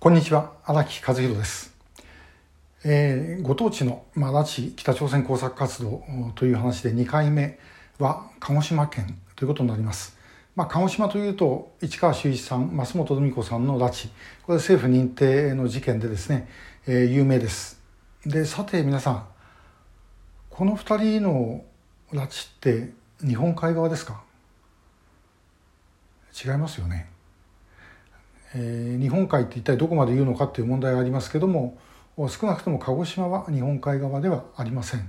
こんにちは荒木和弘です、えー、ご当地の、まあ、拉致北朝鮮工作活動という話で2回目は鹿児島県ということになります、まあ、鹿児島というと市川修一さん増本留美子さんの拉致。これ政府認定の事件でですね、えー、有名です。でさて皆さんこの2人の拉致って日本海側ですか？違いますよね。えー、日本海って一体どこまで言うのかっていう問題がありますけども少なくとも鹿児島は日本海側ではありません。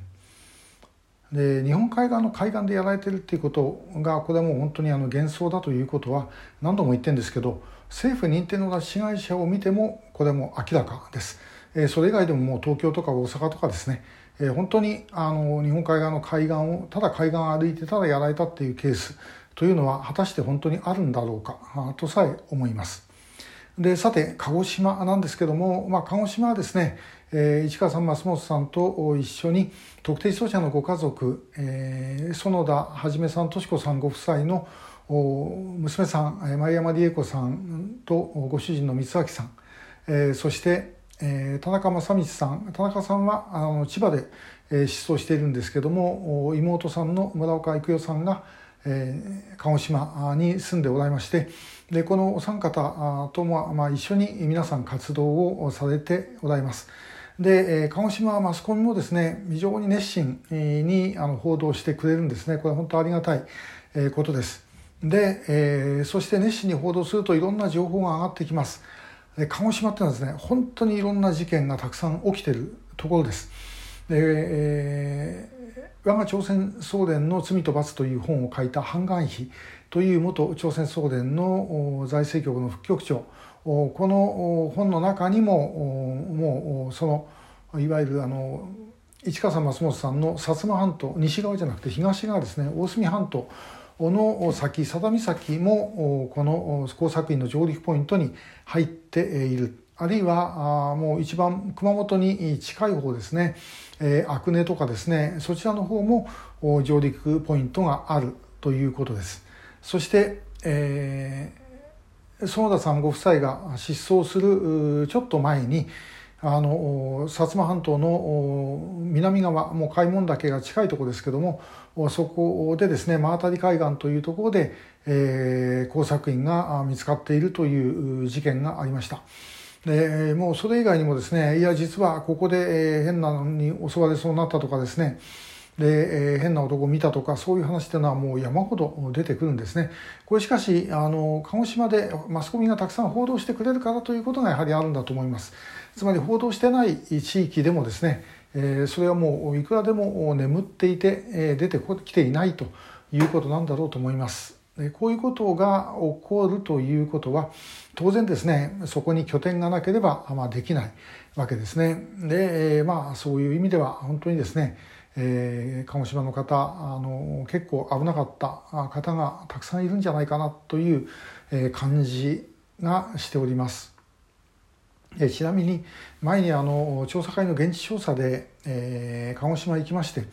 で日本海側の海岸でやられてるっていうことがこれはもう本当にあの幻想だということは何度も言ってるんですけど政府認定の拉致被害者を見てもこれも明らかです。えー、それ以外でももう東京とか大阪とかですね、えー、本当にあの日本海側の海岸をただ海岸を歩いてただやられたっていうケースというのは果たして本当にあるんだろうかとさえ思います。でさて鹿児島なんですけども、まあ、鹿児島はですね、えー、市川さん増本さんと一緒に特定失踪者のご家族、えー、園田はじめさんとし子さんご夫妻の娘さん前山理恵子さんとご主人の光明さん、えー、そして、えー、田中正道さん田中さんはあの千葉で、えー、失踪しているんですけども妹さんの村岡育代さんが、えー、鹿児島に住んでおられましてでこのお三方とも、まあ、一緒に皆さん活動をされておられます。で、鹿児島マスコミもですね非常に熱心にあの報道してくれるんですねこれは本当ありがたいことです。で、えー、そして熱心に報道するといろんな情報が上がってきます。で鹿児島っていうのはですね本当にいろんな事件がたくさん起きてるところです。で、えー我が朝鮮総連の罪と罰という本を書いたハンガンヒという元朝鮮総連の財政局の副局長。この本の中にももうそのいわゆるあの市川さん松本さんの薩摩半島西側じゃなくて東側ですね大隅半島の先佐田岬もこの工作員の上陸ポイントに入っている。あるいはもう一番熊本に近い方ですね、えー、阿久根とかですね。そちらの方も上陸ポイントがあるということです。そして、えー、園田さんご夫妻が失踪するちょっと前にあの薩摩半島の南側もう開門岳が近いところですけどもそこでですね真当たり海岸というところで、えー、工作員が見つかっているという事件がありました。でもうそれ以外にもですねいや実はここで変なのに襲われそうになったとかですねで、変な男を見たとかそういう話っていうのはもう山ほど出てくるんですね。これしかしあの鹿児島でマスコミがたくさん報道してくれるからということがやはりあるんだと思います。つまり報道してない地域でもですね、え、それはもういくらでも眠っていて、え、出てきていないということなんだろうと思います。こういうことが起こるということは当然ですねそこに拠点がなければ、まあ、できないわけですね。でまあそういう意味では本当にですね、えー、鹿児島の方あの結構危なかった方がたくさんいるんじゃないかなという、え、感じがしております。えちなみに前にあの調査会の現地調査で、えー、鹿児島行きまして、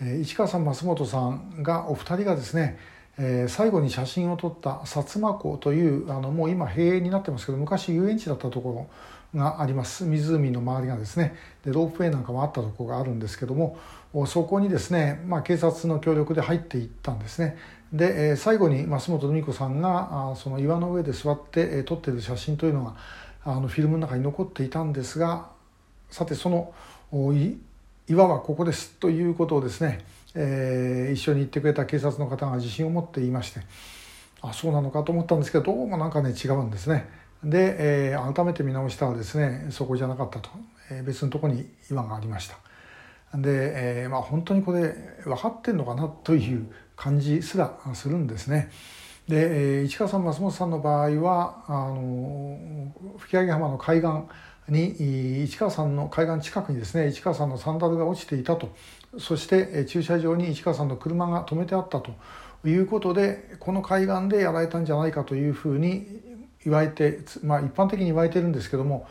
え市川さん増本さんがお二人がですねえー、最後に写真を撮った薩摩湖というあのもう今閉園になってますけど昔遊園地だったところがあります。湖の周りがですね。でロープウェイなんかもあったところがあるんですけどもそこにですね、まあ、警察の協力で入っていったんですね。で、えー、最後に増本留美子さんがあその岩の上で座って、えー、撮ってる写真というのがあのフィルムの中に残っていたんですがさてその岩はここですということをですねえー、一緒に行ってくれた警察の方が自信を持って言いましてあそうなのかと思ったんですけどどうもなんかね違うんですね。で、えー、改めて見直したらですねそこじゃなかったと、えー、別のとこに岩がありました。で、えー、まあ本当にこれ分かってんのかなという感じすらするんですね。で、えー、市川さん松本さんの場合はあの吹上浜の海岸に市川さんの海岸近くにですね市川さんのサンダルが落ちていたと。そして駐車場に市川さんの車が止めてあったと。いうことでこの海岸でやられたんじゃないかというふうに言われて、まあ、一般的に言われてるんですけども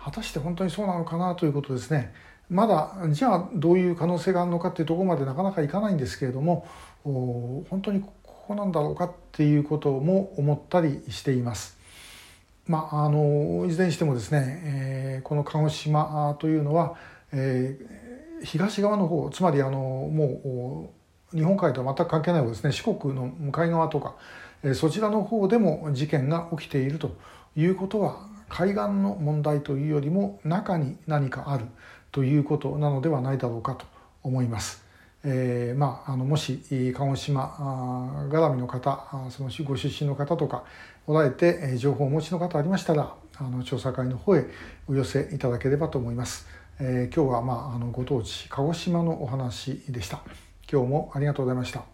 果たして本当にそうなのかなということですね。まだじゃあどういう可能性があるのかっていうとこまでなかなかいかないんですけれども本当にここなんだろうかっていうことも思ったりしています。まあ、あのいずれにしてもですね、えー、この鹿児島というのは、えー、東側の方つまりあのもう日本海とは全く関係ない方ですね四国の向かい側とか、えー、そちらの方でも事件が起きているということは海岸の問題というよりも中に何かあるということなのではないだろうかと思います。えー、まあ、あのもし鹿児島絡みの方そのご出身の方とかおられて情報をお持ちの方ありましたらあの調査会の方へお寄せいただければと思います。えー、今日は、まあ、あのご当地鹿児島のお話でした。今日もありがとうございました。